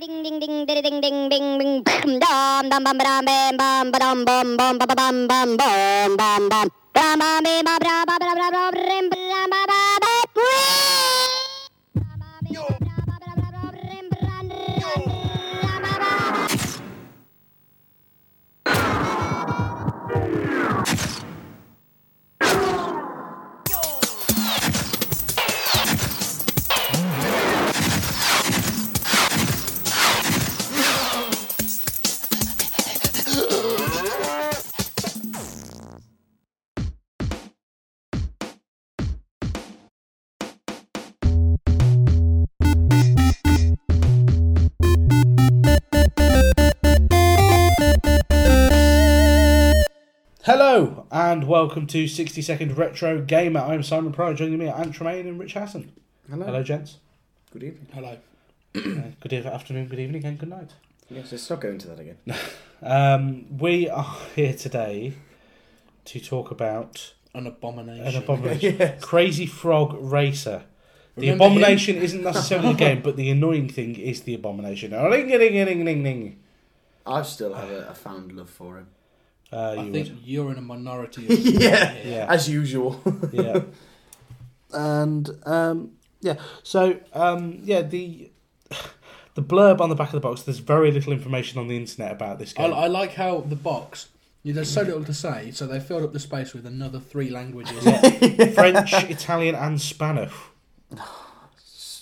ding ding ding ding ding ding ding ding dum dum bum bum bam bum bum bum bum bum bum bum bum bum bum. Bum bum bim bum bra ba bra bra welcome to 60 Second Retro Gamer. I'm Simon Pryor, joining me are Ant Tremaine and Rich Hassan. Hello. Hello, gents. Good evening. Hello. Uh, good eve- afternoon, good evening, and good night. Yes, let's not go into that again. Um, we are here today to talk about An abomination. an abomination. Yes. Crazy Frog Racer. The Remember abomination isn't necessarily the game, but the annoying thing is the abomination. Ring, ring, ring, ring, ring. I still have a, a found love for him. Uh, I you think would. you're in a minority. Of Yeah. Yeah. As usual. yeah. And um, yeah, so um, yeah, the the blurb on the back of the box. There's very little information on the internet about this I, game. I like how the box. yeah, There's so little to say, so they filled up the space with another three languages. French, Italian, and Spanish.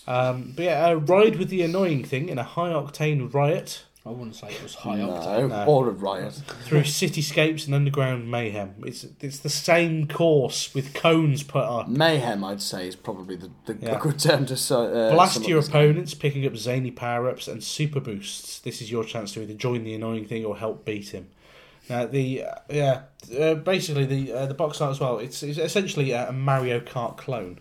Um, but yeah, uh, ride with the annoying thing in a high octane riot I wouldn't say it was high octane. no, No. or a riot. through cityscapes and underground mayhem. It's it's the same course with cones put up. Mayhem, I'd say, is probably the, the Yeah. good term to so, uh, Blast your this game. opponents, picking up zany power ups and super boosts. This is your chance to either join the annoying thing or help beat him. Now the uh, yeah, uh, basically the uh, the box art as well. It's, it's essentially a Mario Kart clone.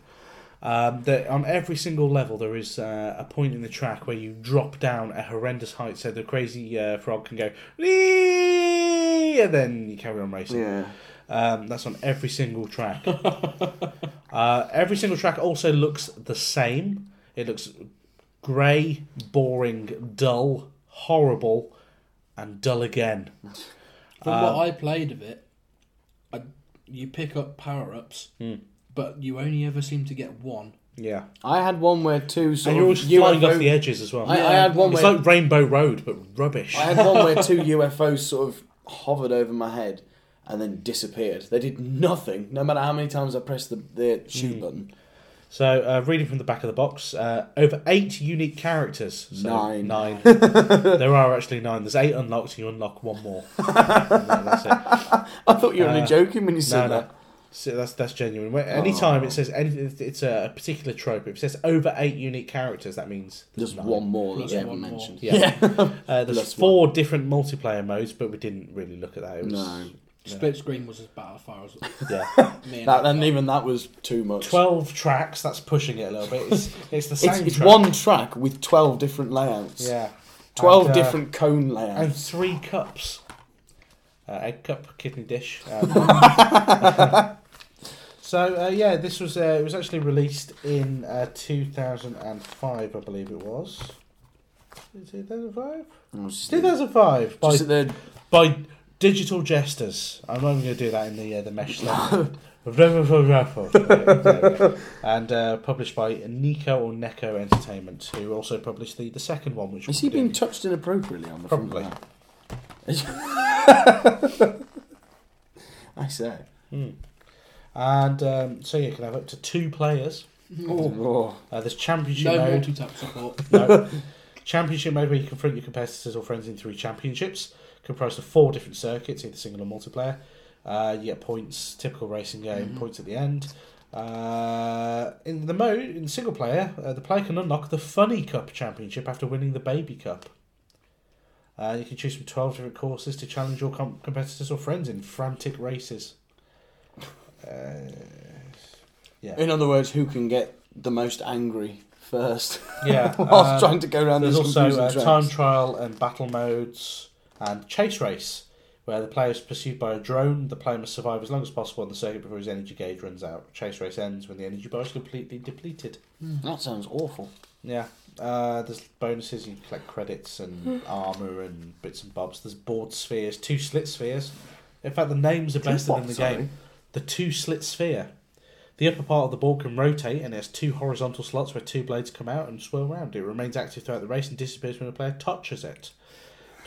Um, that on every single level there is uh, a point in the track where you drop down a horrendous height, so the crazy uh, frog can go, "Whee!" and then you carry on racing. Yeah. Um, that's on every single track. uh, every single track also looks the same. It looks grey, boring, dull, horrible, and dull again. From Um, what I played of it, I, you pick up power ups, Hmm. But you only ever seem to get one. Yeah, I had one where two sort and you're of always flying UFO off the edges as well. I, I had one it's where like Rainbow Road, but rubbish. I had one where two UFOs sort of hovered over my head and then disappeared. They did nothing, no matter how many times I pressed the, the shoot Hmm. button. So, uh, reading from the back of the box, uh, over eight unique characters. So Nine. Nine. there are actually nine. There's eight unlocked, and you unlock one more. And that's it. I thought you were only Uh, joking when you No, said no. that. So that's that's genuine. When- Anytime Oh. it says any, it's a particular trope. If it says over eight unique characters, that means there's Just nine. one more that Plus they haven't one more. mentioned. Yeah. Uh, there's Plus four different multiplayer modes, but we didn't really look at that. It was, No. Split screen was about as far as Yeah, me and That, I and even that was too much. twelve tracks. That's pushing it a little bit. It's it's the same. It's, it's track. one track with 12 different layouts. Yeah, 12 And, uh, different cone layouts. and three cups. Uh, egg cup, kidney dish. Um, so uh, yeah, this was uh, it was actually released in uh, 2005, I believe it was. 2005. Oh, 2005 by the, by Digital Jesters. I'm not even going to do that in the uh, the mesh thing. There we go. and uh, published by Nico or Neko Entertainment, who also published the, the second one, which is he being touched inappropriately on the front of Probably. That? I say. Hmm. And um, so you can have up to two players. Oh. Uh, there's championship no mode. multi-tap support. No. championship mode where you confront your competitors or friends in three championships, comprised of four different circuits, either single or multiplayer. Uh, you get points, typical racing game, Mhm. points at the end. Uh, in the mode, in single player, uh, the player can unlock the Funny Cup Championship after winning the Baby Cup. Uh, you can choose from 12 different courses to challenge your com- competitors or friends in frantic races. Uh, yeah. In other words, who can get the most angry first Yeah. whilst uh, trying to go around There's also uh, time trial and battle modes and chase race, where the player is pursued by a drone. The player must survive as long as possible on the circuit before his energy gauge runs out. Chase race ends when the energy bar is completely depleted. That sounds awful. Yeah. Uh, there's bonuses. You can collect credits and armor and bits and bobs. There's board spheres, two slit spheres. In fact, the names are better what, than the sorry? game. The two slit sphere. The upper part of the ball can rotate and it has two horizontal slots where two blades come out and swirl around. It remains active throughout the race and disappears when a player touches it.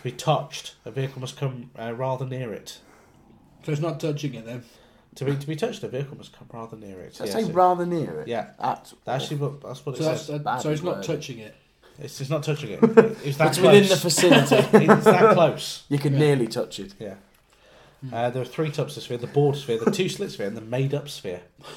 To be touched, a vehicle must come uh, rather near it. So it's not touching it then. To be to be touched, a vehicle must come rather near it. I Yeah, say so- rather near it. Yeah. That's Actually, what- that's what it So that's says. so it's not word. touching it. It's, it's not touching it. It's that it's close. within the vicinity. it's that close. you can Yeah. nearly touch it. Yeah. Uh, there are three types of sphere: the board sphere, the two slit sphere, and the made-up sphere.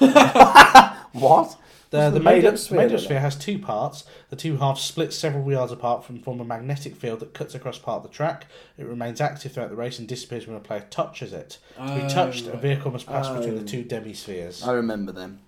What? The, the, the made-up made-up sphere, made-up sphere sphere has two parts. The two halves split several yards apart from form a magnetic field that cuts across part of the track. It remains active throughout the race and disappears when a player touches it. To be Oh, touched, a oh, vehicle must pass between Oh. the two demispheres. I remember them.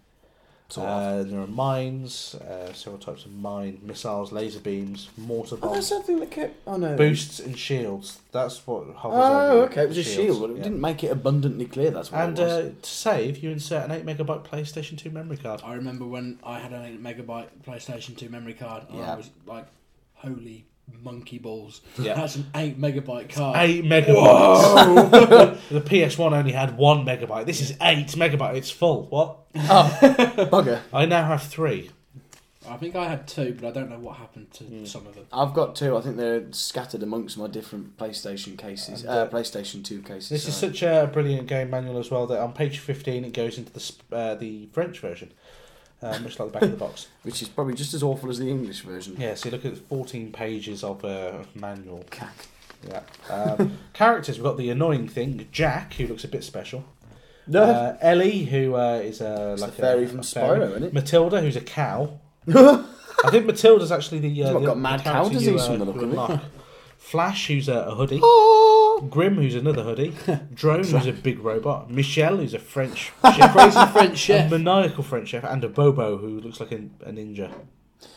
Sort of. Uh, there are mines, uh, several types of mine, missiles, laser beams, mortar Oh, bombs, that's something that kept. Oh no. boosts, and shields. That's what hovers Oh, over okay. It was a shield, but it yeah. didn't make it abundantly clear. That's what And it was. uh, to save, you insert an 8 megabyte PlayStation 2 memory card. I remember when I had an 8 megabyte PlayStation 2 memory card and Yeah. I was like, holy monkey balls. Yeah. That's an 8 megabyte card. 8 megabytes. the PS1 only had 1 megabyte. This is 8 megabyte. It's full. What? oh, bugger. I now have 3. I think I had two, but I don't know what happened to Hmm. some of them. I've got two. I think they're scattered amongst my different PlayStation cases. Uh, uh, PlayStation 2 cases. This is sorry. such a brilliant game manual as well that on page 15 it goes into the, sp- uh, the French version, uh, much like the back of the box. Which is probably just as awful as the English version. Yeah, so you look at 14 pages of uh, manual. Cack. Yeah. Um, characters, we've got the annoying thing, Jack, who looks a bit special. No. Uh, Ellie, who uh, is It's like fairy a, from a fairy. Spyro, isn't it? Matilda, who's a cow. I think Matilda's actually the. Uh, He's the, got mad cow disease you, uh, from the look of it. Flash, who's a, a hoodie. Oh! Grim, who's another hoodie. Drone, who's a big robot. Michelle, who's a French Crazy chef. French a chef. maniacal French chef. And a Bobo, who looks like a, a ninja.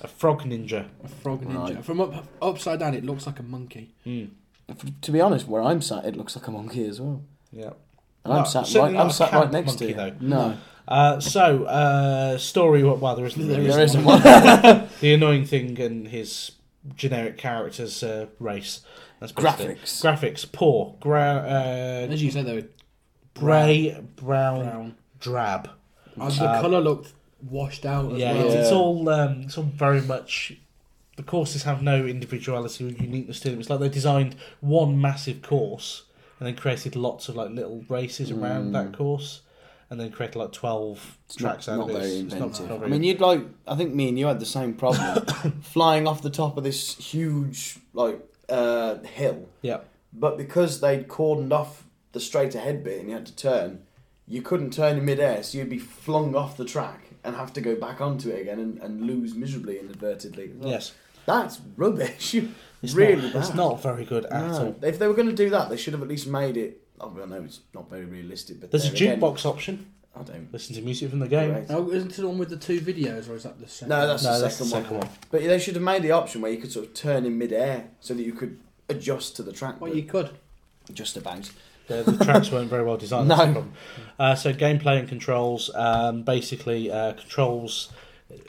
A frog ninja. A frog ninja. Right. From up, upside down, it looks like a monkey. Mm. To be honest, where I'm sat, it looks like a monkey as well. Yeah. And I'm sat right, I'm sat right camp next to you. though. No, Uh, so, uh, story. Well, there isn't. There there isn't isn't one. the annoying thing and his generic character's uh, race. That's basically it. Graphics. Graphics poor. Gra- uh, As you said, they were grey, brown, brown. drab. And the Uh, colour looked washed out as Yeah, well. It's, it's all um, it's all very much. The courses have no individuality or uniqueness to them. It's like they designed one massive course and then created lots of like little races around Mm. that course, and then created like twelve It's tracks not, out not of it. very It's- it's not- inventive. not I very mean, you'd like. I think me and you had the same problem, flying off the top of this huge like uh, hill. Yeah. But because they'd cordoned off the straight ahead bit and you had to turn, you couldn't turn in midair, so you'd be flung off the track and have to go back onto it again and, and lose miserably inadvertently. Yes. That's rubbish. It's really not, bad. It's not very good at No. all. If they were going to do that, they should have at least made it. Oh, I know it's not very realistic, but There's a there again, jukebox option. I don't. Listen to music from the game. Great. Oh, isn't it the one with the two videos, or is that the second? No, that's No, the that's second, the second one. one. But they should have made the option where you could sort of turn in midair so that you could adjust to the track. Well, but you could. just about. The, the tracks weren't very well designed. No. Uh, so gameplay and controls, um, basically uh, controls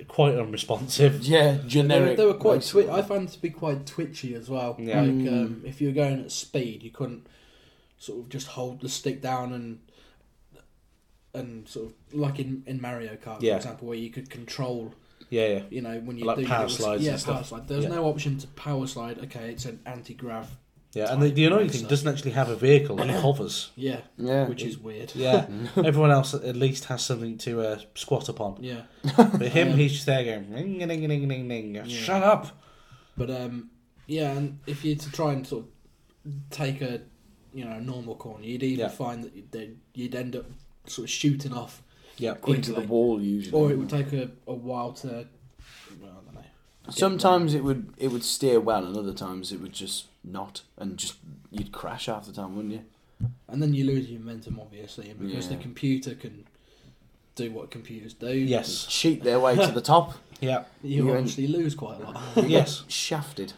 quite unresponsive. Yeah, They were, generic. they were quite. Twi- I found them to be quite twitchy as well. Yeah. Like Mm. um, if you were going at speed, you couldn't sort of just hold the stick down and and sort of like in, in Mario Kart, Yeah. for example, where you could control. Yeah, yeah. You know when you Like do power it slides Yeah, and power stuff. slide. There was Yeah. no option to power slide. Okay, it's an anti grav. Yeah, and the, the annoying thing doesn't actually have a vehicle; he hovers. Yeah, Yeah. which is weird. Yeah, everyone else at least has something to uh, squat upon. Yeah, But him, he's just there going, "Ning, ning, ning, ning, ning." Yeah. shut up. but um, yeah, and if you to try and sort of take a you know a normal corner, you'd either Yeah. find that you'd, that you'd end up sort of shooting off, Yeah, into the quickly. wall usually. or it would take a, a while to. Well, I don't know. Sometimes it would it would steer well, and other times it would just not, and just you'd crash half the time, wouldn't you? And then you lose your momentum, obviously, and because the computer can do what computers do. yes, Cheat their way to the top. yeah, you You actually lose quite a lot. yes. Shafted.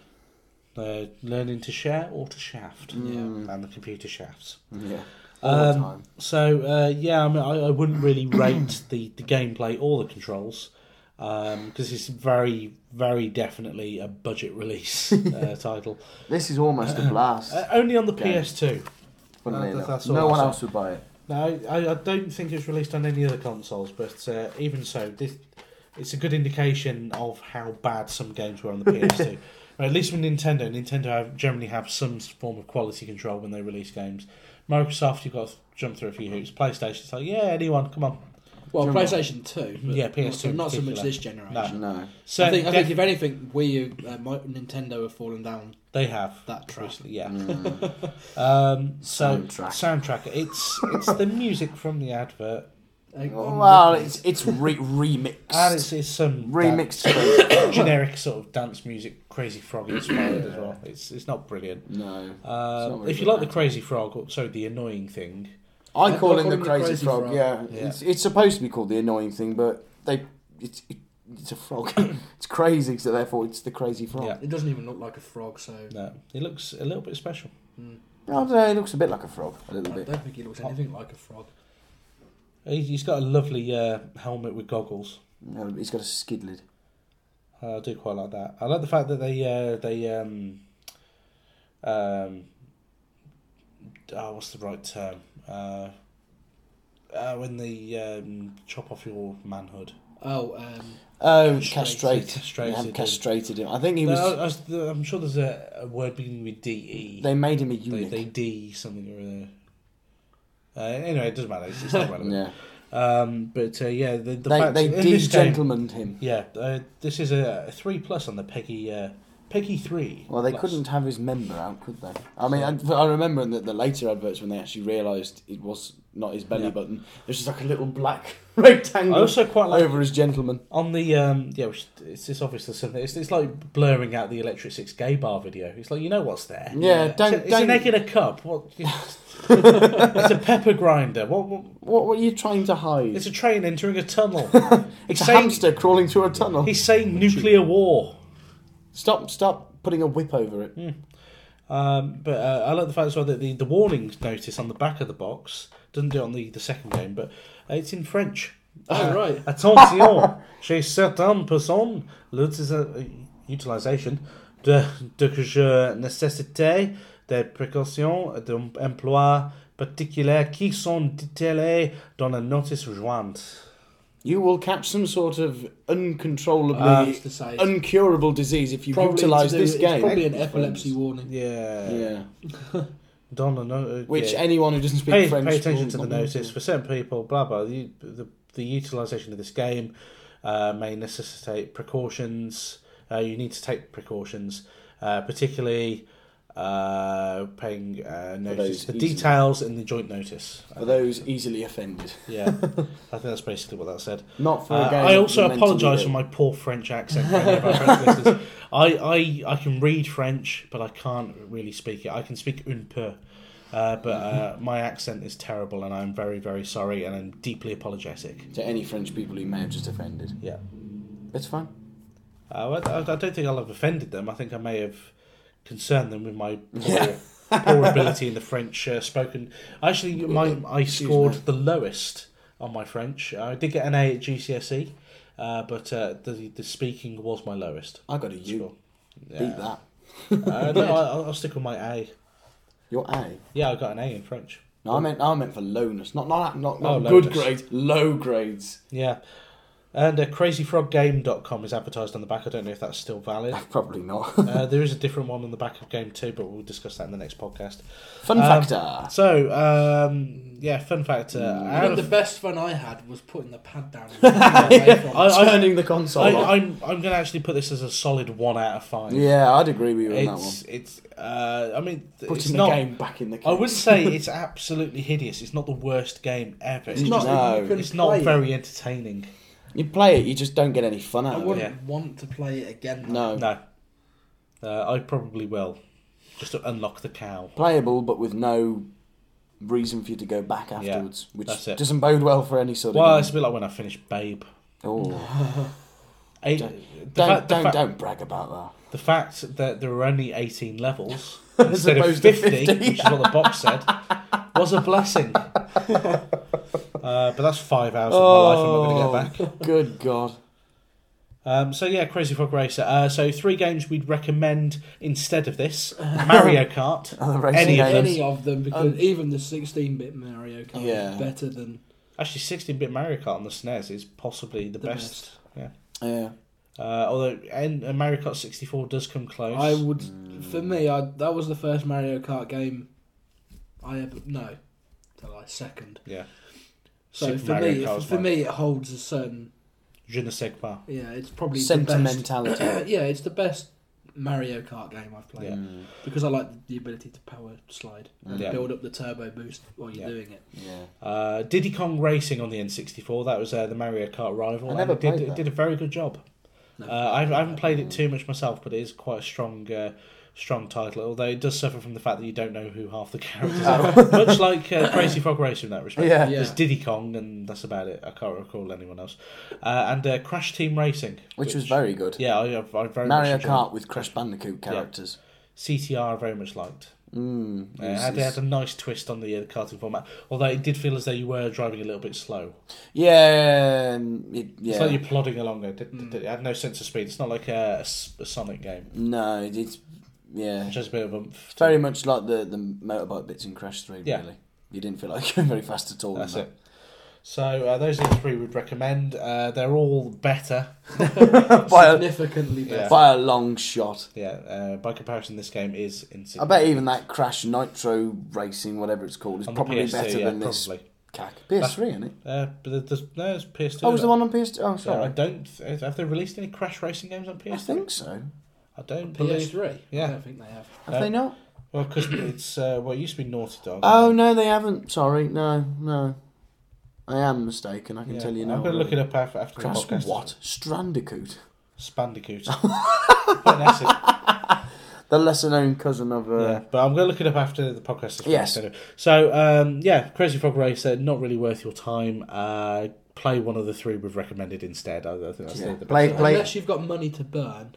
Uh, learning to share or to shaft, Mm. and the computer shafts. Yeah. Um, time. So uh, yeah, I mean, I, I wouldn't really rate the, the gameplay or the controls. because it's very, very definitely a budget release uh, title. This is almost a blast. Uh, only on the Game. PS2. funnily uh, enough. that's no one else would buy it. No, I, I don't think it's released on any other consoles, but uh, even so, this it's a good indication of how bad some games were on the PS2. Or at least with Nintendo, Nintendo have, generally have some form of quality control when they release games. Microsoft, you've got to jump through a few hoops. PlayStation, it's like, yeah, anyone, come on. Well, Jumbo. PlayStation Two. but Yeah, not PS2 so- in Not so much particular. this generation. No. So I think, I def- think if anything, Wii U, uh, Mi- Nintendo have fallen down they have that track. recently, yeah. Mm. Um, so Soundtrack. soundtrack. It's it's the music from the advert, Uh, well, it's it's re- remixed. and it's, it's some remixed. dan- generic sort of dance music, Crazy Frog inspired as well. It's it's not brilliant. no. Uh, not very if you like the. Crazy Frog, or sorry, the annoying thing, I I call call him the him the crazy, crazy frog. frog. Yeah, Yeah. It's, it's supposed to be called the annoying thing, but they it's it, it's a frog. it's crazy, so therefore it's the crazy frog. Yeah. It doesn't even look like a frog, so no, it looks a little bit special. mm, I don't know, it looks a bit like a frog, a little bit. I don't think it looks anything like a frog. He- He's got a lovely uh, helmet with goggles. No, he's got a skid lid. Uh, I do quite like that. I like the fact that they uh, they um um oh, what's the right term? Uh, uh, when they um, chop off your manhood. Oh, um, Oh, Castrated. castrate. Castrated They him. castrated him. I think he was. I, I, am sure there's a, a word beginning with DE. They made him a They, they D something or other. Uh, anyway, it doesn't matter. It's, it's not relevant. yeah, Um, but uh, yeah, the, the they fact they de-gentlemaned him. yeah, uh, this is a, a three plus on the PEGI uh, PEGI three. Well, they plus. couldn't have his member out, could they? I mean, I, I remember in the, the later adverts when they actually realised it was not his belly Yeah. button. There's just like a little black rectangle I also quite like over his gentleman. on the um, yeah, it's it's obviously something. It's, it's like blurring out the Electric Six gay bar video. It's like you know what's there. Yeah, don't it's, a, don't. an egg in a cup. What? it's a pepper grinder. What? what What were you trying to hide? it's a train entering a tunnel. It's a saying, hamster crawling through a tunnel. He's saying nuclear war. Stop! Stop putting a whip over it. Um, but uh, I like the fact as well that the, the warnings notice on the back of the box doesn't do it on the, the second game, but it's in French. oh Uh, right. Attention, chez certaines personnes, l'utilisa- utilisation de, de que je nécessite des précautions d'emploi particulières qui sont détaillées dans la notice jointe. You will catch some sort of uncontrollably Uh, It's to say, uncurable disease if you probably to utilise do- this it's game. probably an epilepsy warning. Yeah. Yeah, Dans la no- uh, which yeah. anyone who doesn't speak pay, French pay attention to will- the notice for certain people. Blah blah. The the, the utilization of this game uh, may necessitate precautions. Uh, you need to take precautions, uh, particularly uh, paying uh, notice the easily- details in the joint notice. For those easily offended, Yeah, I think that's basically what that said. not for Uh, a game. I also meant to be apologise for my poor French accent. for any of our French. I, I, I can read French, but I can't really speak it. I can speak un peu, uh, but uh, my accent is terrible, and I'm very, very sorry, and I'm deeply apologetic. to any French people who may have just offended. Yeah, It's fine. uh, I, I don't think I'll have offended them. I think I may have concerned them with my poor, Yeah. poor ability in the French uh, spoken. Actually, my I scored the lowest on my French. I did get an A at GCSE, uh, but uh, the the speaking was my lowest. I got a U. score. Beat that. uh, no, I, I'll stick with my A. Your A. Yeah, I got an A in French. No, I meant I meant for lowness, not not not, not Oh, good lowness. grades, low grades. Yeah. And uh, crazyfroggame.com is advertised on the back. I don't know if that's still valid. Probably not. uh, there is a different one on the back of game two, but we'll discuss that in the next podcast. Fun Um, factor. So, um, yeah, fun fact. Uh, Mm. I out think the of- best fun I had was putting the pad down. And walking away from. I- I- Turning the console I, off. I'm I'm going to actually put this as a solid one out of five. yeah, I'd agree with you on that one. It's it's. Uh, I mean, it's Putting the not. game back in the case. I would say it's absolutely hideous. It's not the worst game ever. It's, It's not. you can it's not play it. very entertaining. You play it, you just don't get any fun I out of it. wouldn't want to play it again. No. though. No, uh, I probably will. Just to unlock the cow. Playable, but with no reason for you to go back afterwards, which that's it. doesn't bode well for any sort of. Well, game. it's a bit like when I finished Babe. Oh, Eight, Don't- the, don't fact, the, don't fact, don't brag about that. the fact that there were only 18 levels instead of opposed to 50, 50. which is what the box said, was a blessing. uh, but that's five hours that. of my life I'm not going to get back. Oh, Good God! Um, so yeah, Crazy Frog Racer. Uh, so three games we'd recommend instead of this: Mario Kart. Other racing Any of them. Any of them, because Um, even the 16-bit Mario Kart Yeah. is better than Actually, 16-bit Mario Kart on the SNES is possibly the, The best. Yeah. Yeah. Uh, although and, uh, Mario Kart 64 does come close. I would. Mm. For me, I that was the first Mario Kart game I ever no, till I second. Yeah. So Super for Mario me, Kart for mine. me, it holds a certain. Je ne sais quoi. Yeah, it's probably The Sentimentality. best, yeah, it's the best Mario Kart game I've played Yeah. Mm, because I like the ability to power slide and Yeah. build up the turbo boost while you're Yeah. doing it. yeah. Uh, Diddy Kong Racing on the N64. That was uh, the Mario Kart rival. I never and it did, played it that. did a very good job. No. Uh, I, I haven't played it too much myself, but it is quite a strong, uh, strong title. Although it does suffer from the fact that you don't know who half the characters are, much like uh, Crazy Frog Racing in that respect. Yeah. Yeah. There's Diddy Kong, and that's about it. I can't recall anyone else. Uh, and uh, Crash Team Racing, Which was very good. yeah, I, I very Mario much enjoyed. Kart with Crash Bandicoot characters. CTR I very much liked. Mm, Uh, it had, it had a nice twist on the uh, karting format, although it did feel as though you were driving a little bit slow. yeah, um, it, It's like you're plodding along. It, it, Mm. it had no sense of speed. It's not like a Sonic game, no, it's yeah. which has a bit of a. It's very much like the the motorbike bits in Crash Three. Yeah. Really, you didn't feel like going very fast at all. That's it. So uh, those are the three we'd recommend. Uh, they're all better. By a, Significantly better. Yeah. by a long shot. Yeah. Uh, by comparison, this game is I insignificant. bet even that Crash Nitro Racing, whatever it's called, is On the probably PS2, better yeah, than this probably. cack. PS3, isn't it? Uh, but there's, no, it's PS2. Oh, was the one on PS2? Oh, So I sorry. don't. Have they released any Crash racing games on PS2? I think so. I don't believe. PS3. Yeah. I don't think they have. Have Uh, they not? Well, because it's uh, well, it used to be Naughty Dog. Oh no, they haven't. Sorry, no, no. I am mistaken. I can Yeah. tell you now. I'm going to look it up after, after the Crash podcast. what? Strandicoot. Spandicoot. But that's it. The lesser known cousin of. Uh, Yeah, but I'm going to look it up after the podcast. is Yes. finished. So, um, yeah, Crazy Frog Racer, not really worth your time. Uh, play one of the three we've recommended instead. I, I think that's Yeah. the, the Play- best. play- Unless you've got money to burn,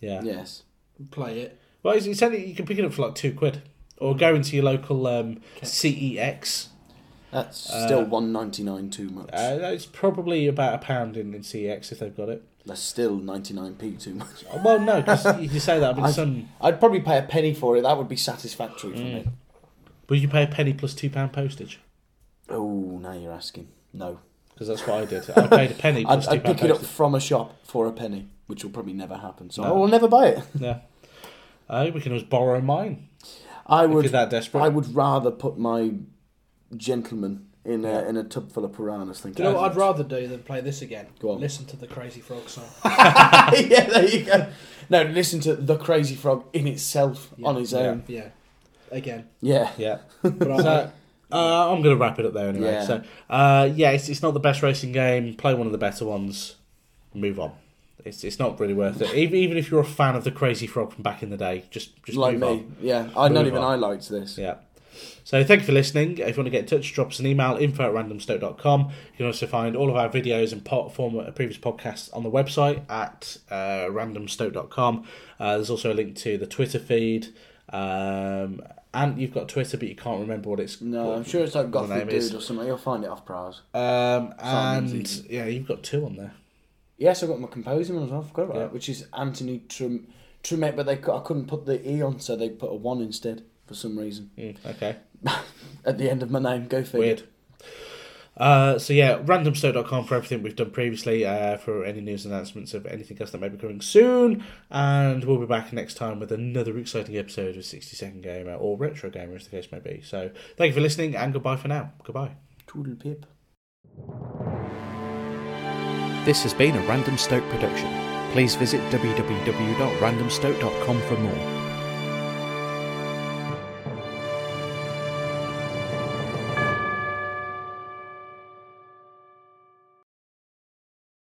Yeah. Yes. play it. Well, it's, it's only, you can pick it up for like two quid. Or go into your local um, CEX. That's Uh, still one ninety nine too much. Uh, it's probably about a pound in, in CEX if they've got it. That's still ninety nine p too much. Oh, Well, no, because you can say that. I've- some. I'd probably pay a penny for it. That would be satisfactory for Mm. me. Will you pay a penny plus two pound postage? Oh, now you're asking. No, Because that's what I did. I paid a penny I'd, plus I'd pick it up postage. from a shop for a penny, which will probably never happen. So No. I will never buy it. Yeah. Uh, we can always borrow mine I if you're would. that desperate. I would rather put my gentleman in Yeah. a in a tub full of piranhas. Than Do you know what I'd rather do than play this again? Go on. Listen to the Crazy Frog song. yeah, there you go. No, listen to the Crazy Frog in itself Yeah. on his own. Yeah, again. Yeah. Yeah. But I, So, uh, I'm going to wrap it up there anyway. Yeah. So, uh, yeah, it's, it's not the best racing game. Play one of the better ones. Move on. It's it's not really worth it. Even even if you're a fan of the Crazy Frog from back in the day, just just like move me. on. Yeah, I not Move even on. I liked this. Yeah. So thank you for listening. If you want to get in touch, drop us an email, info at randomstoke.com. You can also find all of our videos and former previous podcasts on the website at uh, randomstoke.com. Uh, there's also a link to the Twitter feed. Um, and you've got Twitter, but you can't remember what it's No, what I'm sure it's like Gothic Dude is. or something. You'll find it off Prowse. Um, and yeah, you've got two on there. Yes, I've got my composing one as well. I forgot about Yeah. it, which is Anthony Trum- Trumet, but they cou- I couldn't put the E on, so they put a one instead for some reason Mm, okay, at the end of my name. Go figure. weird. Uh, so yeah, randomstoke.com for everything we've done previously, uh, for any news announcements of anything else that may be coming soon, and we'll be back next time with another exciting episode of 60 Second Gamer or Retro Gamer, as the case may be. So thank you for listening, and goodbye for now. Goodbye. Toodle pip. This has been a Random Stoke production. Please visit www.randomstoke.com for more.